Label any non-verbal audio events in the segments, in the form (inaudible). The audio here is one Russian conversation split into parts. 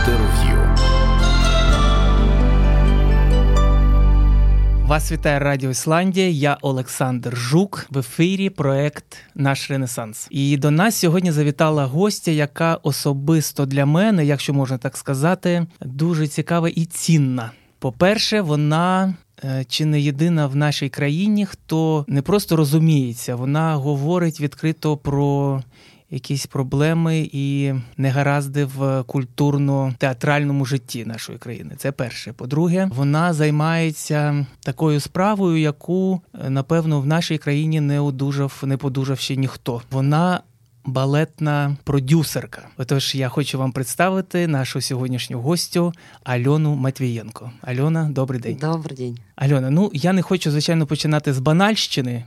Інтерв'ю. Вас вітає Радіо Ісландія. Я Олександр Жук в ефірі. Проект Наш Ренесанс. І до нас сьогодні завітала гостя, яка особисто для мене, якщо можна так сказати, дуже цікава і цінна. По-перше, вона е, чи не єдина в нашій країні, хто не просто розуміється, вона говорить відкрито про якісь проблеми і негаразди в культурно-театральному житті нашої країни. Це перше. По-друге, вона займається такою справою, яку е, напевно в нашій країні не одужав, не подужав ще ніхто. Вона балетна продюсерка. Отож, я хочу вам представити нашу сьогоднішню гостю Альону Матвієнко. Альона, добрий день. Добрий день. Альона, ну я не хочу звичайно починати з банальщини.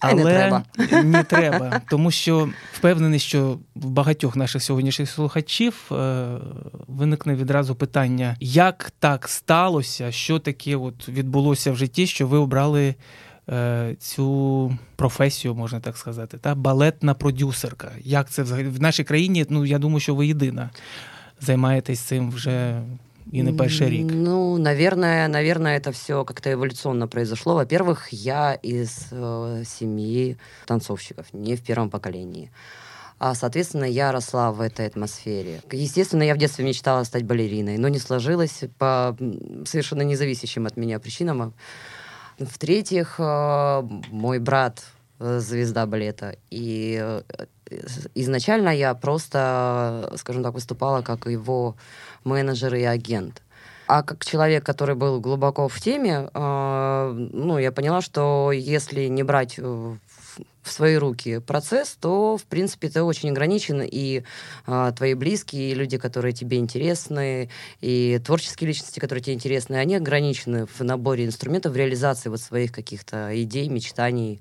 Але не треба. не треба, тому що впевнений, що в багатьох наших сьогоднішніх слухачів е, виникне відразу питання, як так сталося, що таке от відбулося в житті, що ви обрали е, цю професію, можна так сказати, та балетна продюсерка. Як це взагалі в нашій країні? Ну я думаю, що ви єдина займаєтесь цим вже и перший рік? Ну, наверное, наверное, это все как-то эволюционно произошло. Во-первых, я из э, семьи танцовщиков, не в первом поколении. А, соответственно, я росла в этой атмосфере. Естественно, я в детстве мечтала стать балериной, но не сложилось по совершенно независящим от меня причинам. В-третьих, э, мой брат э, звезда балета, и э, изначально я просто, скажем так, выступала как его менеджер и агент. А как человек, который был глубоко в теме, э, ну, я поняла, что если не брать в свои руки процесс, то, в принципе, ты очень ограничен, и э, твои близкие, и люди, которые тебе интересны, и творческие личности, которые тебе интересны, они ограничены в наборе инструментов, в реализации вот своих каких-то идей, мечтаний.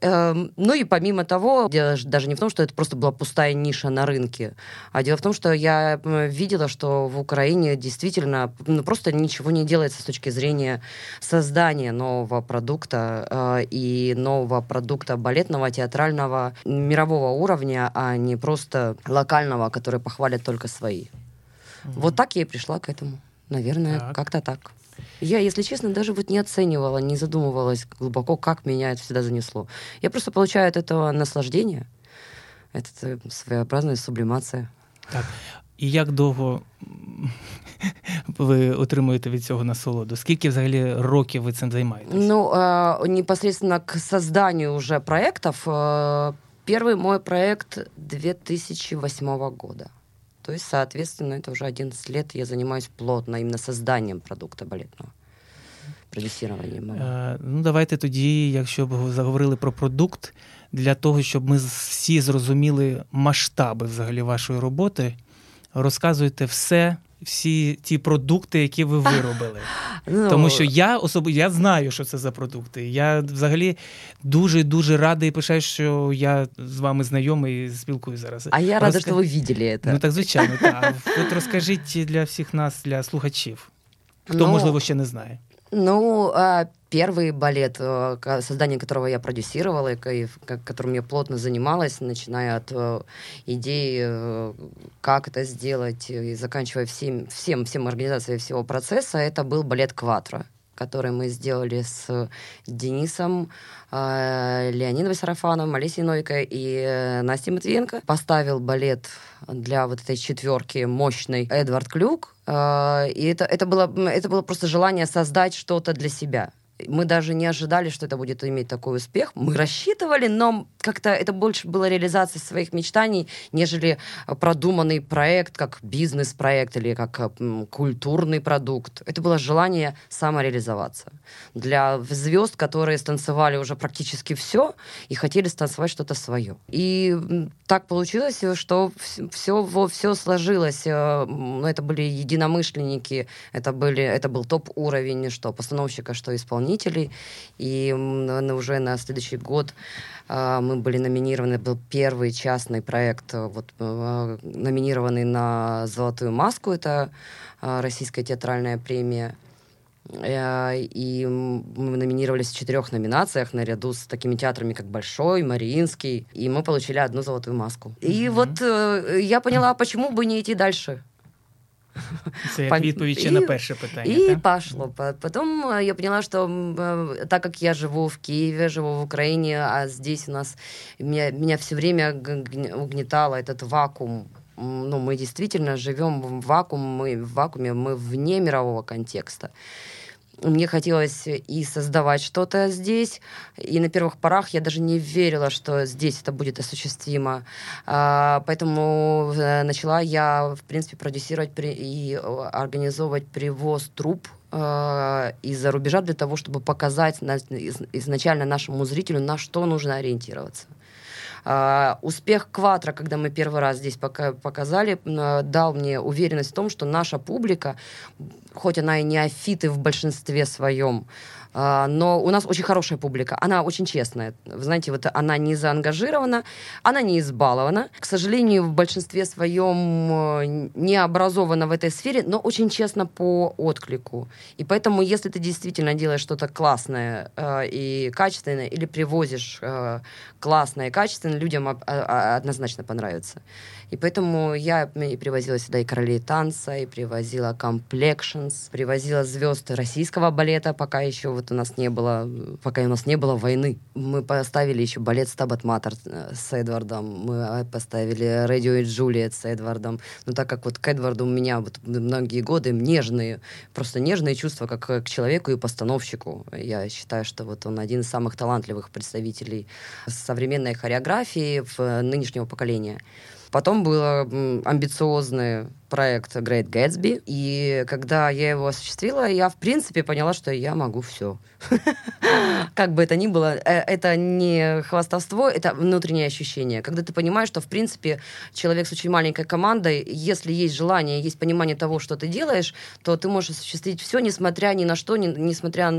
Эм, ну и помимо того, даже не в том, что это просто была пустая ниша на рынке, а дело в том, что я видела, что в Украине действительно ну, просто ничего не делается с точки зрения создания нового продукта э, и нового продукта балетного, театрального, мирового уровня, а не просто локального, который похвалят только свои. Mm-hmm. Вот так я и пришла к этому. Наверное, так. как-то так. Я, если честно, даже вот не оценивала, не задумывалась глубоко, как меня это всегда занесло. Я просто получаю от этого наслаждение. Это своеобразная сублімація. Так. І як довго ви отримуєте від цього насолоду? Скільки взагалі років ви цим займаєтесь? Ну, э, непосредственно к созданию уже проектов. Э, первый мой проект 2008 года. То есть, соответственно, это уже 11 лет я занимаюсь плотно именно созданием продукта балетного. Е, ну, давайте тоді, якщо б заговорили про продукт, для того, щоб ми всі зрозуміли масштаби взагалі вашої роботи, розказуйте все, всі ті продукти, які ви виробили. (laughs) Ну, Тому що я особи, я знаю, що це за продукти. Я взагалі дуже дуже радий і пишаю, що я з вами знайомий і спілкую зараз. А я рада, що ви бачили це. Ну так звичайно, так. От розкажіть для всіх нас, для слухачів, хто ну, можливо ще не знає. Ну, первый балет, э, создание которого я продюсировала, и которым я плотно занималась, начиная от э, идеи, э, как это сделать, и заканчивая всем, всем, всем организацией всего процесса, это был балет «Кватро», который мы сделали с Денисом Леонидом Сарафановым, Олесей Нойко и Настей Матвиенко. Поставил балет для вот этой четверки мощный Эдвард Клюк, и это, это, было, это было просто желание создать что-то для себя. Мы даже не ожидали, что это будет иметь такой успех. Мы рассчитывали, но как-то это больше было реализацией своих мечтаний, нежели продуманный проект, как бизнес-проект или как культурный продукт. Это было желание самореализоваться. Для звезд, которые станцевали уже практически все и хотели станцевать что-то свое. И так получилось, что все, все сложилось. Э, это были единомышленники, это, были, это был топ-уровень, что постановщика, что исполнителя исполнителей. И уже на следующий год а, мы были номинированы, был первый частный проект, э, вот, э, номинированный на «Золотую маску», это а, российская театральная премия. Э, и мы номинировались в четырех номинациях наряду с такими театрами, как Большой, Мариинский. И мы получили одну золотую маску. И mm-hmm. вот я поняла, почему бы не идти дальше. Це як відповідь ще на перше питання. И так? пошло. Потом э, я поняла, что э, так как я живу в Киеве, живу в Украине, а здесь у нас меня, меня все время угнетало этот вакуум ну, мы действительно живем в вакууме, в вакууме, мы вне мирового контекста. Мне хотелось и создавать что-то здесь, и на первых порах я даже не верила, что здесь это будет осуществимо. А, поэтому э, начала я, в принципе, продюсировать и организовывать привоз труп э, из-за рубежа для того, чтобы показать изначально нашему зрителю, на что нужно ориентироваться. А, успех Кватра, когда мы первый раз здесь пока показали, дал мне уверенность в том, что наша публика, хоть она и неофиты в большинстве своем, а, но у нас очень хорошая публика, она очень честная. Вы знаете, вот она не заангажирована, она не избалована. К сожалению, в большинстве своем э, не образована в этой сфере, но очень честно по отклику. И поэтому, если ты действительно делаешь что-то классное э, и качественное, или привозишь э, классное и качественное, людям однозначно понравится. И поэтому я и привозила сюда и королей танца, и привозила комплекшнс, привозила звезд российского балета, пока еще вот у нас не было, пока у нас не было войны. Мы поставили еще балет Стабат Матер э, с Эдвардом, мы э, поставили Radio и Джулиет с Эдвардом. Но так как вот к Эдварду у меня вот многие годы нежные, просто нежные чувства как к человеку и постановщику. Я считаю, что вот он один из самых талантливых представителей современной хореографии в э, нынешнего поколения. Потом было амбициозное проект Great Gatsby. И когда я его осуществила, я, в принципе, поняла, что я могу все. (laughs) Как бы это ни было, э, это не хвастовство, это внутреннее ощущение. Когда ты понимаешь, что, в принципе, человек с очень маленькой командой, если есть желание, есть понимание того, что ты делаешь, то ты можешь осуществить все, несмотря ни на что, несмотря...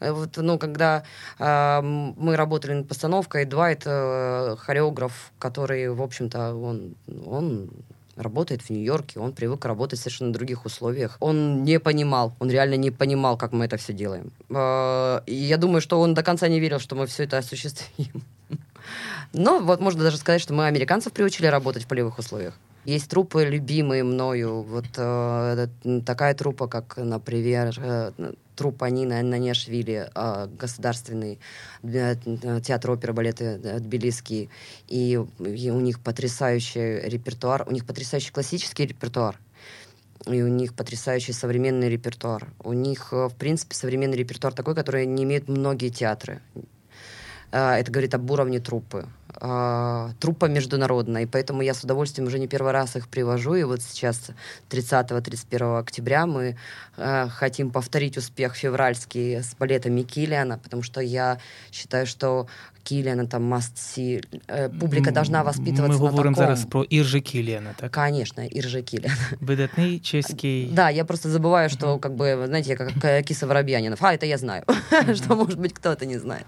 Э, вот, ну, когда э, мы работали над постановкой, Двайт, э, хореограф, который, в общем-то, он, он работает в Нью-Йорке, он привык работать в совершенно других условиях. Он не понимал, он реально не понимал, как мы это все делаем. А, и я думаю, что он до конца не верил, что мы все это осуществим. (laughs) Но вот можно даже сказать, что мы американцев приучили работать в полевых условиях. Есть трупы, любимые мною. Вот э, такая трупа, как, например, э, труппа Нина Нанешвили, э, государственный э, театр оперы балета э, Тбилисский. И, и у них потрясающий репертуар, у них потрясающий классический репертуар и у них потрясающий современный репертуар. У них, э, в принципе, современный репертуар такой, который не имеют многие театры. Это говорит об уровне труппы э, труппа международная, и поэтому я с удовольствием уже не первый раз их привожу, и вот сейчас 30-31 октября мы э, хотим повторить успех февральский с балетами Киллиана, потому что я считаю, что Кіліана, там must see. Публіка должна воспитуватися Ми говоримо зараз про Іржи Кіліана, так? Конечно, Іржи Кіліана. Видатний чеський... Да, я просто забываю, что, как бы, знаете, я как Киса Воробьянинов. А, это я знаю, (laughs) что, может быть, кто-то не знает.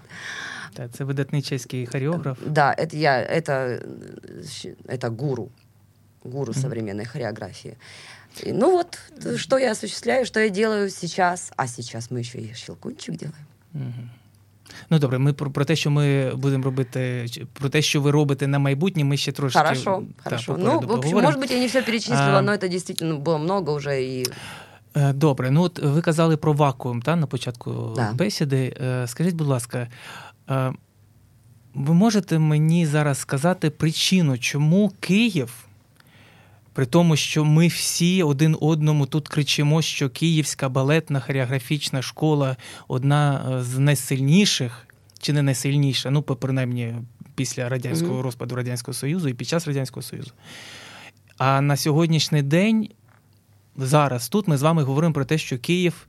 Так, це видатний чеський хореограф. Да, это я, это, это гуру, гуру mm-hmm. современной хореографии. И, ну вот, что я осуществляю, что я делаю сейчас, а сейчас мы еще и щелкунчик делаем. Mm-hmm. Ну добре, ми про, про те, що ми будемо робити, про те, що ви робите на майбутнє, ми ще трошки Хорошо, та, хорошо. Ну, в общем, может быть, я не все перечислила, а, но это действительно было много уже и. Добре, ну от ви казали про вакуум та, на початку да. бесіди. Скажіть, будь ласка, Ви можете мені зараз сказати причину, чому Київ, при тому, що ми всі один одному тут кричимо, що Київська балетна хореографічна школа одна е, з найсильніших, чи не найсильніша, ну, принаймні, після радянського mm-hmm. розпаду Радянського Союзу і під час Радянського Союзу. А на сьогоднішній день, зараз тут ми з вами говоримо про те, що Київ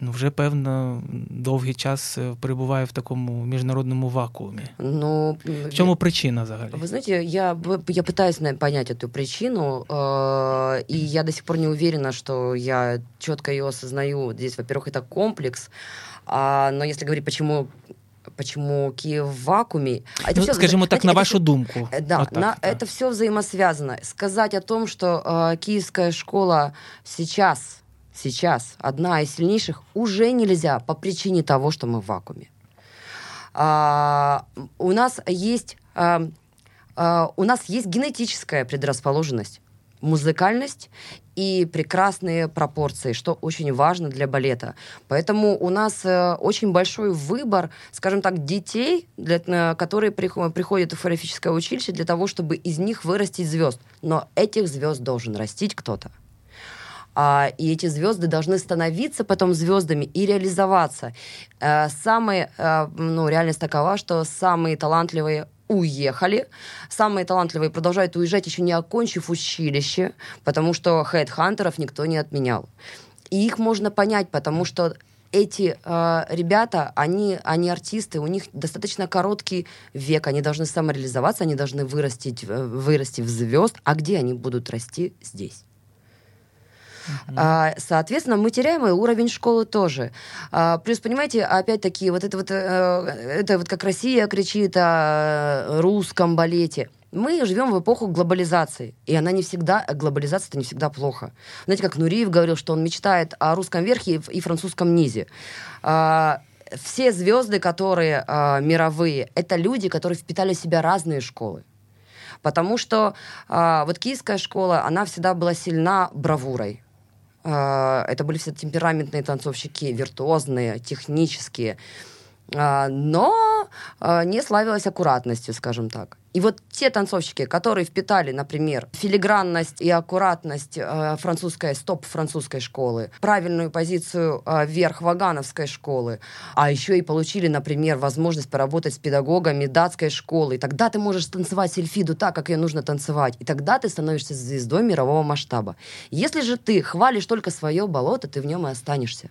вже певно довгий час перебуває в такому міжнародному вакуумі. Ну в чому причина взагалі? Вы знаете, я я пытаюсь понять эту причину, э, и я до сих пор не уверена, что я четко ее осознаю. Здесь, во-первых, это комплекс, а, но если говорить, почему почему Киев в вакууме. Это ну, все, скажем так, на вашу все, думку. Да, вот так, на, да, это все взаимосвязано. Сказать о том, что э, киевская школа сейчас сейчас одна из сильнейших, уже нельзя по причине того, что мы в вакууме. А, у нас есть а, а, у нас есть генетическая предрасположенность музыкальность и прекрасные пропорции, что очень важно для балета. Поэтому у нас э, очень большой выбор, скажем так, детей, для, э, которые приход, приходят в хореографическое училище для того, чтобы из них вырастить звезд. Но этих звезд должен растить кто-то. А, и эти звезды должны становиться потом звездами и реализоваться. А, самая, а, ну, реальность такова, что самые талантливые уехали. Самые талантливые продолжают уезжать, еще не окончив училище, потому что хедхантеров никто не отменял. И их можно понять, потому что эти э, ребята, они, они артисты, у них достаточно короткий век, они должны самореализоваться, они должны вырастить, вырасти в звезд. А где они будут расти? Здесь. А, соответственно, мы теряем и уровень школы тоже. А, плюс, понимаете, опять-таки, вот это вот, э, это вот как Россия кричит о русском балете. Мы живем в эпоху глобализации, и она не всегда, глобализация это не всегда плохо. Знаете, как Нуриев говорил, что он мечтает о русском верхе и французском низе. А, все звезды, которые а, мировые, это люди, которые впитали в себя разные школы. Потому что а, вот киевская школа, она всегда была сильна бравурой. А, это были все темпераментные танцовщики, виртуозные, технические, но а, не славилась аккуратностью, скажем так. И вот те танцовщики, которые впитали, например, филигранность и аккуратность э, французской, стоп французской школы, правильную позицию э, вверх вагановской школы, а еще и получили, например, возможность поработать с педагогами датской школы, и тогда ты можешь танцевать сельфиду так, как ее нужно танцевать, и тогда ты становишься звездой мирового масштаба. Если же ты хвалишь только свое болото, ты в нем и останешься.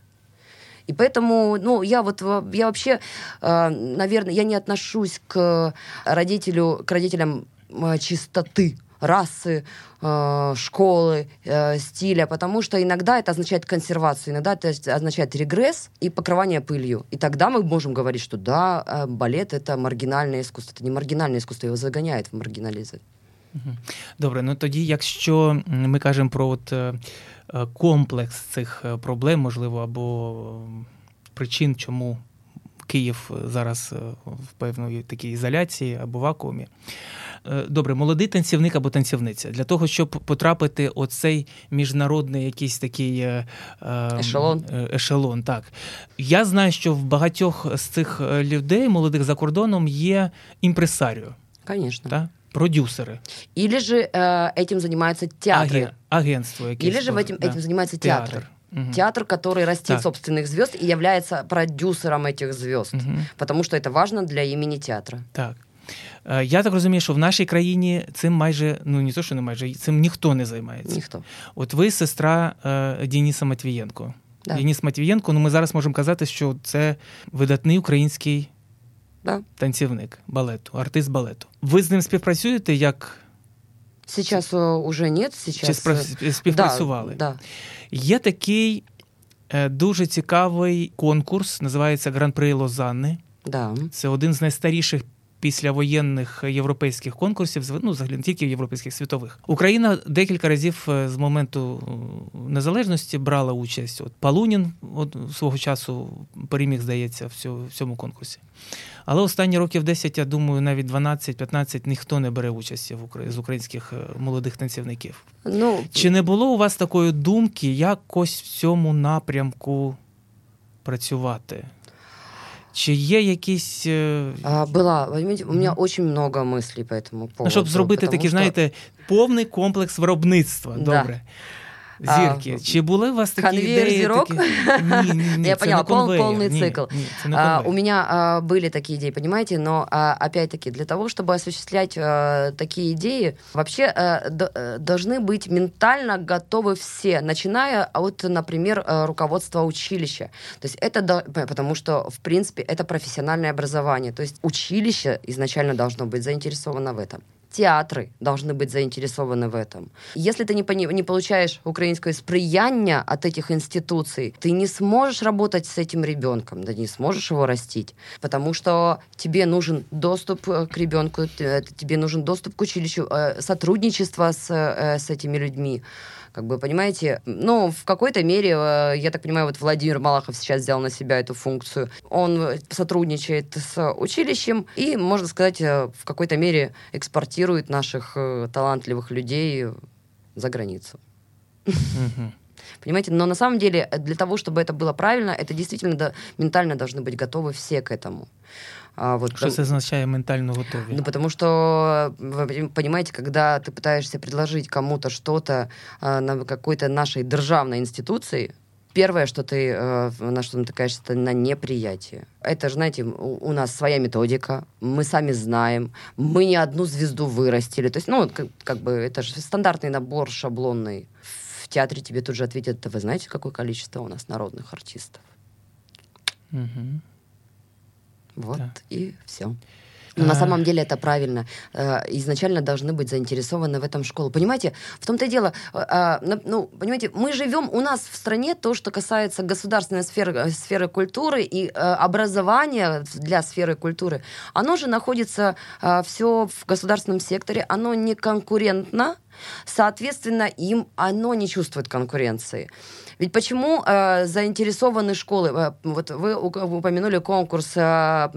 И поэтому, ну, я вот, я вообще, э, наверное, я не отношусь к родителю, к родителям э, чистоты расы, э, школы, стиля, потому что иногда это означает консервацию, иногда это означает регресс и покрывание пылью. И тогда мы можем говорить, что да, балет это маргінальне искусство. Это не маргінальне искусство, його заганяють в маргіналізм. Добре, ну тоді, якщо ми кажемо про от Е, комплекс цих е, проблем, можливо, або причин, чому Київ зараз е, в певної такій ізоляції або вакуумі. Добре, молодий танцівник або танцівниця для того, щоб потрапити оцей міжнародний якийсь такий ешелон. ешелон. Так я знаю, що в багатьох з цих людей, молодих за кордоном, є імпресаріо. Конечно. Так? продюсеры. Или же э, этим занимаются театры. Аген, агентство. Или же этим, да. этим занимается театр. театр. Угу. Театр, который растит так. собственных звезд и является продюсером этих звезд. Угу. Потому что это важно для имени театра. Так. Я так розумію, що в нашій країні цим майже, ну не то, що не майже, цим ніхто не займається. Ніхто. От ви сестра е, Дениса Матвієнко. Да. Деніс Матвієнко, ну ми зараз можемо казати, що це видатний український да. танцівник балету, артист балету. Ви з ним співпрацюєте як? Сейчас уже нет. Сейчас... Чи співпрацювали? Да, да. Є такий е, дуже цікавий конкурс, називається Гран-при Лозанни. Да. Це один з найстаріших післявоєнних європейських конкурсів, ну взагалі не тільки європейських світових. Україна декілька разів е, з моменту е, незалежності брала участь. От Палунін от, свого часу переміг, здається, в цьому конкурсі. Але останні років 10, я думаю, навіть 12-15 ніхто не бере участі з українських е, молодих танцівників. Ну чи не було у вас такої думки якось в цьому напрямку працювати? Чи є якісь. А, Була. У мене дуже багато мислей по цьому поводу. Ну, щоб зробити такий, що... знаєте, повний комплекс виробництва. Добре. Да. Зірки. А, Чи були у вас такі конвейер ідеї? зірок? Такі... Ні, ні, (laughs) Я поняла, пол, полный цикл. Ні, ні, а, у меня а, были такие идеи, понимаете, но а, опять-таки для того, чтобы осуществлять а, такие идеи, вообще а, д, а, должны быть ментально готовы все, начиная от, например, руководства училища. То есть это, потому что, в принципе, это профессиональное образование. То есть училище изначально должно быть заинтересовано в этом театры должны быть заинтересованы в этом. Если ты не, не получаешь украинское сприяння от этих институций, ты не сможешь работать с этим ребенком, да не сможешь его растить, потому что тебе нужен доступ э, к ребенку, э, тебе нужен доступ к училищу, э, сотрудничество с, с этими людьми. Как бы, понимаете, ну, в какой-то мере, э, я так понимаю, вот Владимир Малахов сейчас взял на себя эту функцию. Он сотрудничает с училищем и, можно сказать, э, в какой-то мере экспортирует наших э, талантливых людей за границу. (laughs) Понимаете? Но на самом деле для того, чтобы это было правильно, это действительно да, ментально должны быть готовы все к этому. А вот, Что это означает ментально готовы? Ну, потому что, вы понимаете, когда ты пытаешься предложить кому-то что-то а, на какой-то нашей державной институции, первое, что ты, э, на что натыкаешься, это на неприятие. Это же, знаете, у, нас своя методика, мы сами знаем, мы не одну звезду вырастили. То есть, ну, как, как бы, это же стандартный набор шаблонный. В театре тебе тут же ответят, вы знаете, какое количество у нас народных артистов? Угу. Вот да. и все. Но на самом деле это правильно. Э, изначально должны быть заинтересованы в этом школы. Понимаете, в том-то и дело, э, а, ну, понимаете, мы живем, у нас в стране то, что касается государственной сферы, э, сферы культуры и образования для сферы культуры, оно же находится все в государственном секторе, оно не конкурентно, соответственно, им оно не чувствует конкуренции. Ведь почему э, заинтересованы школы? Э, вот вы упомянули конкурс э,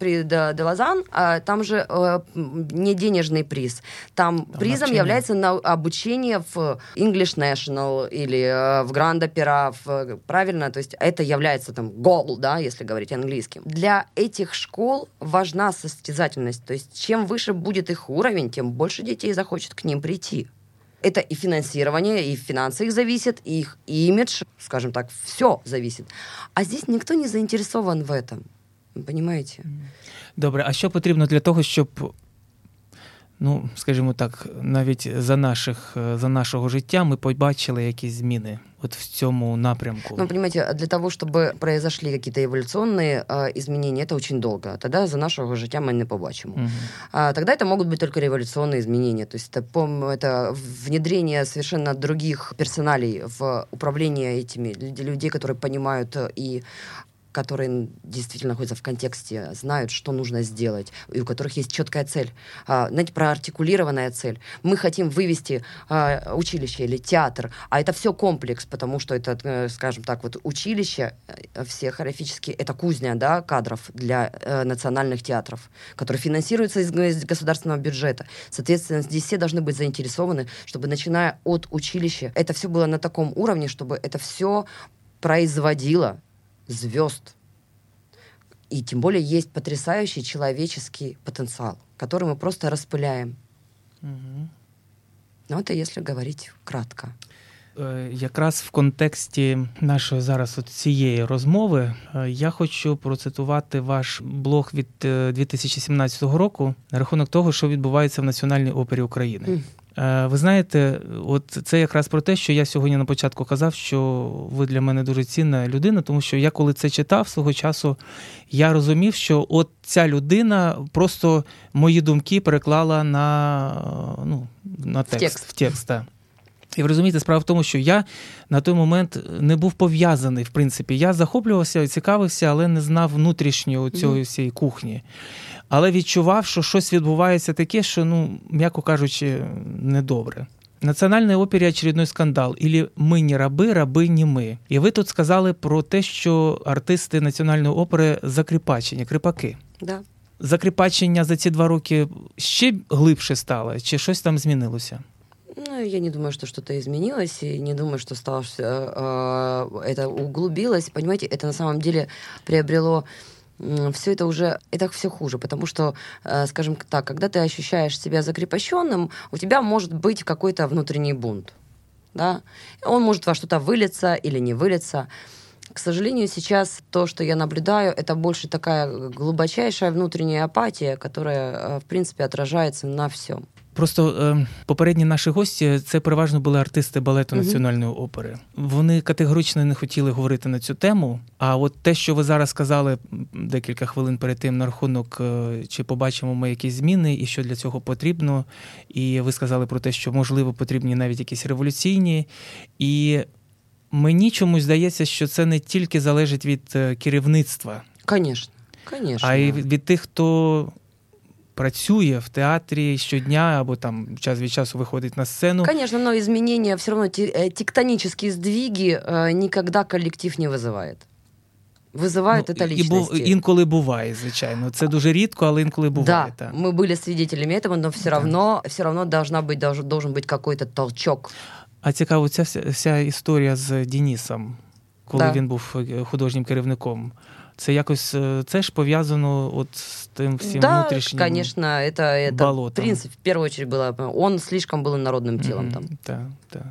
при Делазан, э, там же э, не денежный приз. Там, там призом обучение. является на обучение в English National или э, в Grand Opera, в, правильно? То есть это является там гол, да, если говорить английским. Для этих школ важна состязательность. То есть чем выше будет их уровень, тем больше детей захочет к ним прийти это и финансирование, и финансы их зависит, и их имидж, скажем так, все зависит. А здесь никто не заинтересован в этом. Понимаете? Добре, а що потрібно для того, щоб ну, скажімо так, навіть за наших за нашого життя ми побачили якісь зміни от в цьому напрямку. Ну, понимаете, для того, чтобы произошли какие-то эволюционные э, изменения, это очень долго. Тогда за нашего життя мы не побачимо. Угу. А, тогда это могут быть только революционные изменения. То есть это, это внедрение совершенно других персоналей в управление этими людей, которые понимают и которые действительно находятся в контексте, знают, что нужно сделать, и у которых есть четкая цель. А, знаете, проартикулированная цель. Мы хотим вывести а, училище или театр, а это все комплекс, потому что это, э, скажем так, вот училище, э, все хореографические, это кузня да, кадров для э, национальных театров, которые финансируются из, из государственного бюджета. Соответственно, здесь все должны быть заинтересованы, чтобы, начиная от училища, это все было на таком уровне, чтобы это все производило звезд. И тем более есть потрясающий человеческий потенциал, который мы просто распыляем. Угу. Ну, это если говорить кратко. Якраз в контексті нашої зараз от цієї розмови я хочу процитувати ваш блог від 2017 року на рахунок того, що відбувається в Національній опері України. Е, ви знаєте, от це якраз про те, що я сьогодні на початку казав, що ви для мене дуже цінна людина, тому що я коли це читав свого часу, я розумів, що от ця людина просто мої думки переклала на ну, на текст. В текст. В текст і ви розумієте, справа в тому, що я на той момент не був пов'язаний, в принципі. Я захоплювався, і цікавився, але не знав внутрішньої цієї всієї кухні але відчував, що щось відбувається таке, що, ну, м'яко кажучи, недобре. Національній опері очередной скандал. Ілі ми не раби, раби не ми. І ви тут сказали про те, що артисти національної опери закріпачені, кріпаки. Да. Закріпачення за ці два роки ще глибше стало, чи щось там змінилося? Я не думаю, что что-то изменилось, и не думаю, что стало, э, это углубилось. Понимаете, это на самом деле приобрело все это уже, это все хуже, потому что, э, скажем так, когда ты ощущаешь себя закрепощенным, у тебя может быть какой-то внутренний бунт, да, он может во что-то вылиться или не вылиться. К сожалению, сейчас то, что я наблюдаю, это больше такая глубочайшая внутренняя апатия, которая, в принципе, отражается на всем. Просто е, попередні наші гості це переважно були артисти балету національної опери. Вони категорично не хотіли говорити на цю тему. А от те, що ви зараз сказали декілька хвилин перед тим на рахунок, е, чи побачимо ми якісь зміни, і що для цього потрібно. І ви сказали про те, що можливо потрібні навіть якісь революційні. І мені чомусь здається, що це не тільки залежить від е, керівництва, Конечно. Конечно. а й від тих, хто працює в театрі щодня або там час від часу виходить на сцену. Конечно, но изменения, все равно э, тектонические сдвиги э, никогда коллектив не вызывает. вызывают ну, это личности. І інколи буває, звичайно. Це дуже рідко, але інколи буває. Да, мы были свидетелями этого, но все да. равно, все равно должна быть, должен, должен быть какой-то толчок. А цікаво, ця вся, вся історія з Денісом, коли да. він був е, художнім керівником. Це якось це ж пов'язано от з тим всім да, внутрішнім конечно, это, это болотом. в принципе, в первую очередь было, он слишком был народным телом mm-hmm. там. Да, да.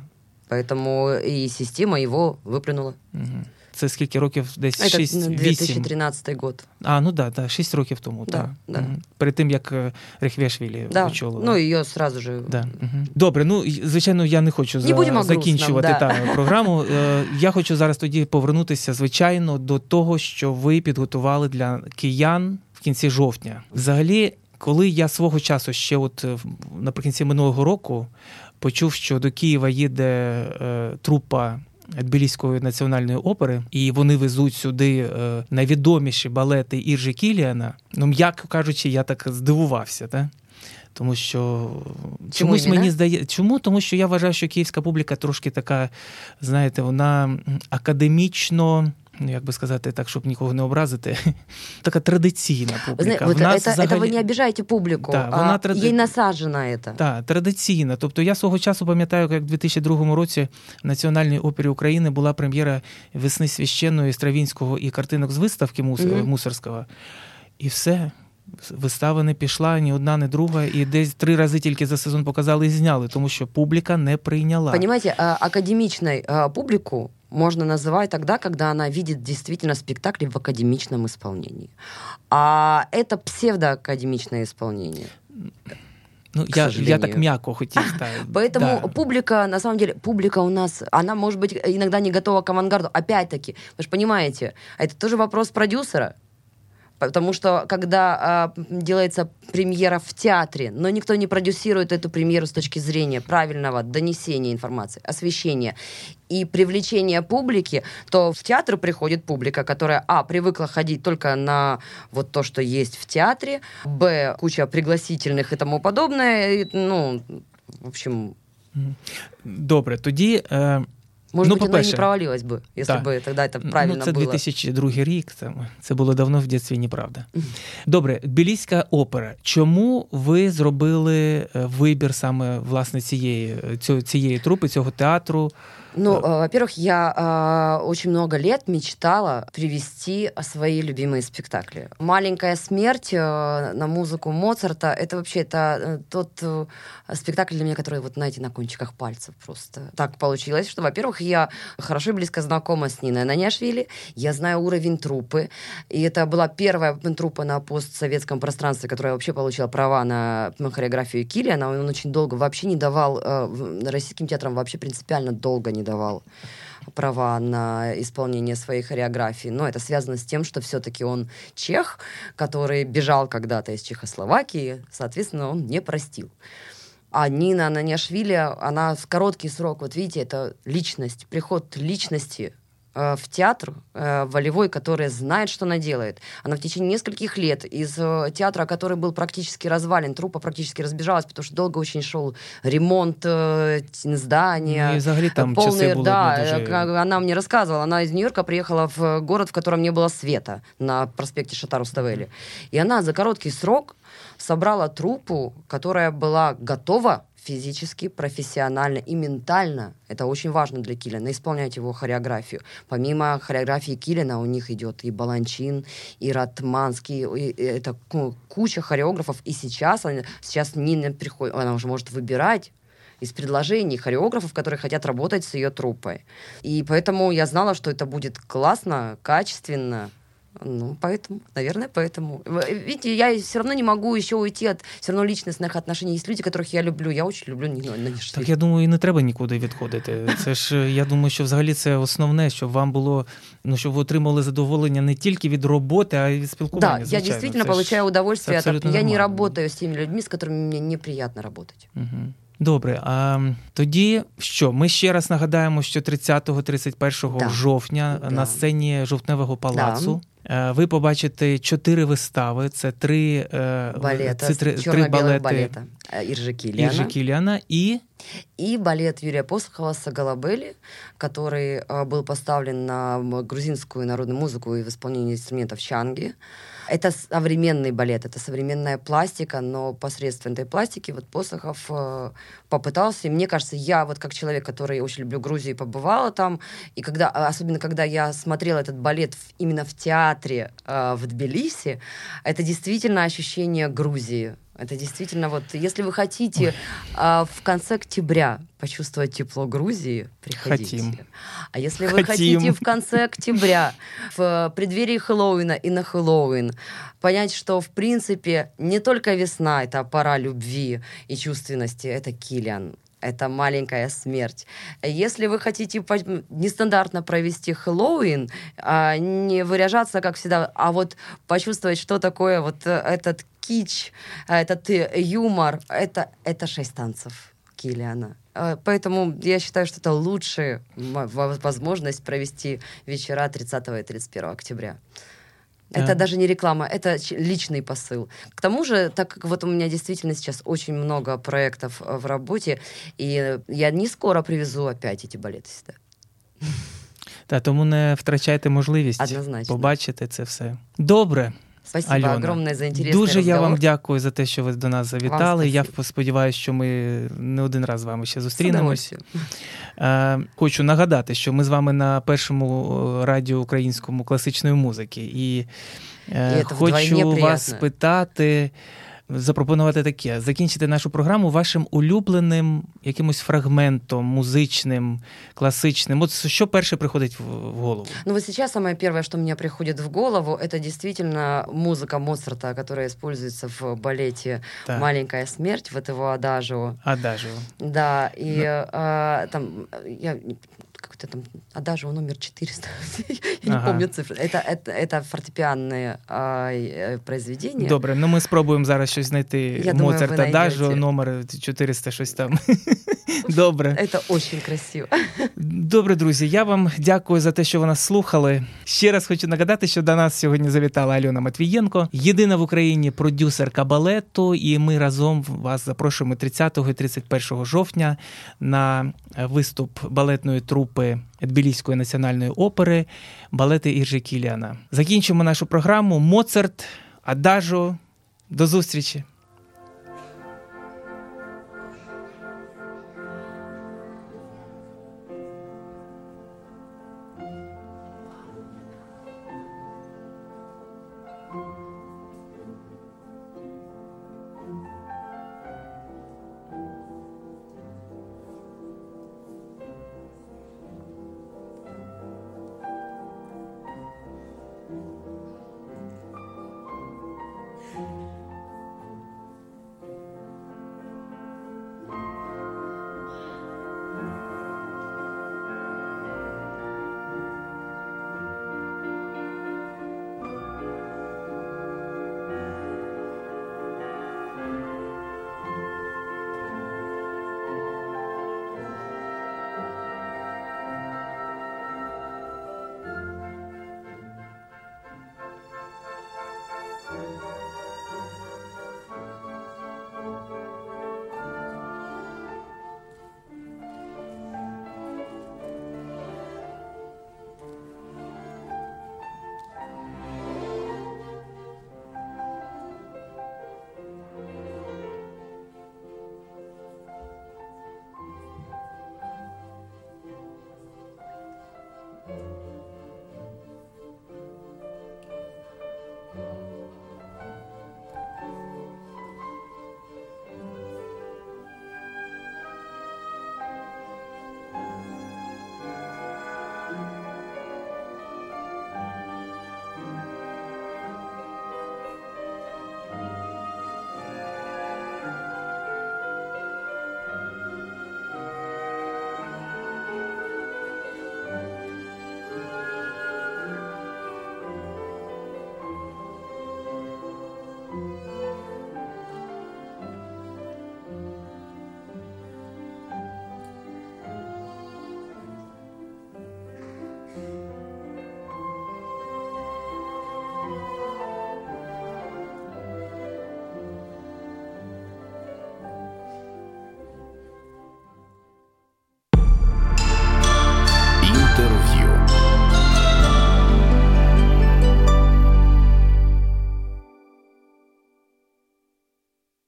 Поэтому и система его выплюнула. Mm-hmm. Це скільки років? Десь Це 6 2013 год. А, ну да, да, 6 років тому. Да, так. Да. Угу. Перед тим, як Рехвешвілі да. очолила. Ну, її сразу же. Да. Угу. Добре, ну, звичайно, я не хочу не за... закінчувати да. та, (laughs) програму. Я хочу зараз тоді повернутися, звичайно, до того, що ви підготували для киян в кінці жовтня. Взагалі, коли я свого часу ще от наприкінці минулого року почув, що до Києва їде е, трупа Тбіліської національної опери, і вони везуть сюди е, найвідоміші балети Іржі Кіліана. Ну, м'яко кажучи, я так здивувався, так? Тому що Чому мені здається, чому? Тому що я вважаю, що київська публіка трошки така, знаєте, вона академічно як би сказати, так, щоб нікого не образити, (laughs) така традиційна публіка. Знаете, вот это, взагалі... это вы не обижаете публику, да, вона а тради... їй насаджена это. Так, традиційна. Тобто я свого часу пам'ятаю, як в 2002 році в Національній опері України була прем'єра весни священної Стравінського і картинок з виставки Мус... mm-hmm. Мусорського. І все. Вистава не пішла ні одна, ні друга, і десь три рази тільки за сезон показали і зняли, тому що публіка не прийняла. Понимаете, академичной публику можно называть тогда, когда она видит действительно спектакли в академичном исполнении. А это псевдоакадемичное исполнение. Ну, я, я так мягко хотел ставить. (laughs) Поэтому да. публика, на самом деле, публика у нас, она, может быть, иногда не готова к авангарду. Опять-таки, вы же понимаете, это тоже вопрос продюсера. Потому что когда э, делается премьера в театре, но никто не продюсирует эту премьеру с точки зрения правильного донесения информации, освещения и привлечения публики, то в театр приходит публика, которая, а, привыкла ходить только на вот то, что есть в театре, б, куча пригласительных и тому подобное, и, ну, в общем... Добре, тоді... Е... Може ну, вона не провалилась би, якщо би тоді це правильно ну, це було. 2002 рік, це, це було давно в дитинстві, неправда. Добре, Тбіліська опера. Чому ви зробили вибір саме власне цієї, цієї трупи, цього театру? Ну, э, во-первых, я э, очень много лет мечтала привести свои любимые спектакли. «Маленькая смерть» э, на музыку Моцарта — это вообще это э, тот э, спектакль для меня, который, вот, знаете, на кончиках пальцев просто. Так получилось, что, во-первых, я хорошо и близко знакома с Ниной Наняшвили, я знаю уровень трупы, и это была первая трупа на постсоветском пространстве, которая вообще получила права на хореографию Киллиана. Он очень долго вообще не давал, э, российским театрам вообще принципиально долго не давал права на исполнение своей хореографии. Но это связано с тем, что все-таки он чех, который бежал когда-то из Чехословакии, соответственно, он не простил. А Нина Наняшвили, она в короткий срок, вот видите, это личность, приход личности в театр э, волевой, которая знает, что она делает. Она в течение нескольких лет из э, театра, который был практически развален, трупа практически разбежалась, потому что долго очень шел ремонт здания. Ну, взагалі там полный, часи да, дуже... она мне рассказывала, она из Нью-Йорка приехала в город, в котором не было света, на проспекте Шатару Ставели. И она за короткий срок собрала труппу, которая была готова физически, профессионально и ментально, это очень важно для Килина, исполнять его хореографию. Помимо хореографии Килина у них идет и Баланчин, и Ратманский, и, это ну, куча хореографов, и сейчас, сейчас Нина приходит, она уже может выбирать из предложений хореографов, которые хотят работать с ее труппой. И поэтому я знала, что это будет классно, качественно, Ну, поэтому, наверное, поэтому. Видите, я все равно не могу еще уйти от все равно личностных отношений. Есть люди, которых я люблю. Я очень люблю Нанішвілі. Так я думаю, і не треба нікуди відходити. Це ж я думаю, що взагалі це основне, щоб вам було, ну щоб ви отримали задоволення не тільки від роботи, а й від спілкування. Да, я действительно це получаю удовольствие. От... Я не работаю з тими людьми, з якими мені неприємно працювати. Угу. Добре, а тоді що? Ми ще раз нагадаємо, що 30-31 да. жовтня да. на сцені жовтневого палацу. Да. Е, ви побачите чотири вистави. Це три балета, це три, три балети балета. Іржи Кіліана. Іржи Кіліана і и балет Юрия Посохова «Сагалабели», который был поставлен на грузинскую народную музыку и в исполнении инструментов чанги. Это современный балет, это современная пластика, но посредством этой пластики вот Посохов э, попытался, и мне кажется, я вот как человек, который очень люблю Грузию, побывала там, и когда, особенно когда я смотрела этот балет в, именно в театре э, в Тбилиси, это действительно ощущение Грузии, это действительно вот, если вы хотите а, в конце октября почувствовать тепло Грузии, приходите. Хотим. А если вы Хотим. хотите в конце октября, в преддверии Хэллоуина и на Хэллоуин, понять, что в принципе не только весна это пора любви и чувственности, это Килиан, это маленькая смерть. Если вы хотите нестандартно провести Хэллоуин, а не выряжаться, как всегда, а вот почувствовать, что такое вот этот кич, этот юмор, это, это шесть танцев Килиана. Поэтому я считаю, что это лучшая возможность провести вечера 30 и 31 октября. Да. Это даже не реклама, это личный посыл. К тому же, так как вот у меня действительно сейчас очень много проектов э, в работе, и я не скоро привезу опять эти балети сюда. Та тому не втрачайте можливість Однозначно. побачити це все. Добре. Спасибо Альона. огромное за интересный Дуже разговор. я вам дякую за те, що ви до нас завітали. Я сподіваюся, що ми не один раз з вами ще зустрінемось. Е, хочу нагадати, що ми з вами на першому е, радіо українському класичної музики, і, е, і хочу вас питати запропонувати таке: закінчити нашу програму вашим улюбленим якимось фрагментом музичним, классичным. Вот что перше приходит в голову? Ну вот сейчас самое первое, что мне приходит в голову, это действительно музыка Моцарта, которая используется в балете так. «Маленькая смерть», вот его «Адажио». «Адажио». Да, и ну. а, там я как-то там Адажио номер 400, я ага. не помню цифры. Это, это, это фортепианное а, э, произведение. Добре, ну ми спробуємо зараз щось знайти. Моцарт Адажио, номер 400, щось там. (laughs) Добре. Це дуже красиво. Добре, друзі. Я вам дякую за те, що ви нас слухали. Ще раз хочу нагадати, що до нас сьогодні завітала Альона Матвієнко, єдина в Україні продюсерка балету. І ми разом вас запрошуємо 30 і 31 жовтня на виступ балетної трупи Тбіліської національної опери балети Іржі Кіліана. Закінчимо нашу програму. Моцарт, Адажо. До зустрічі.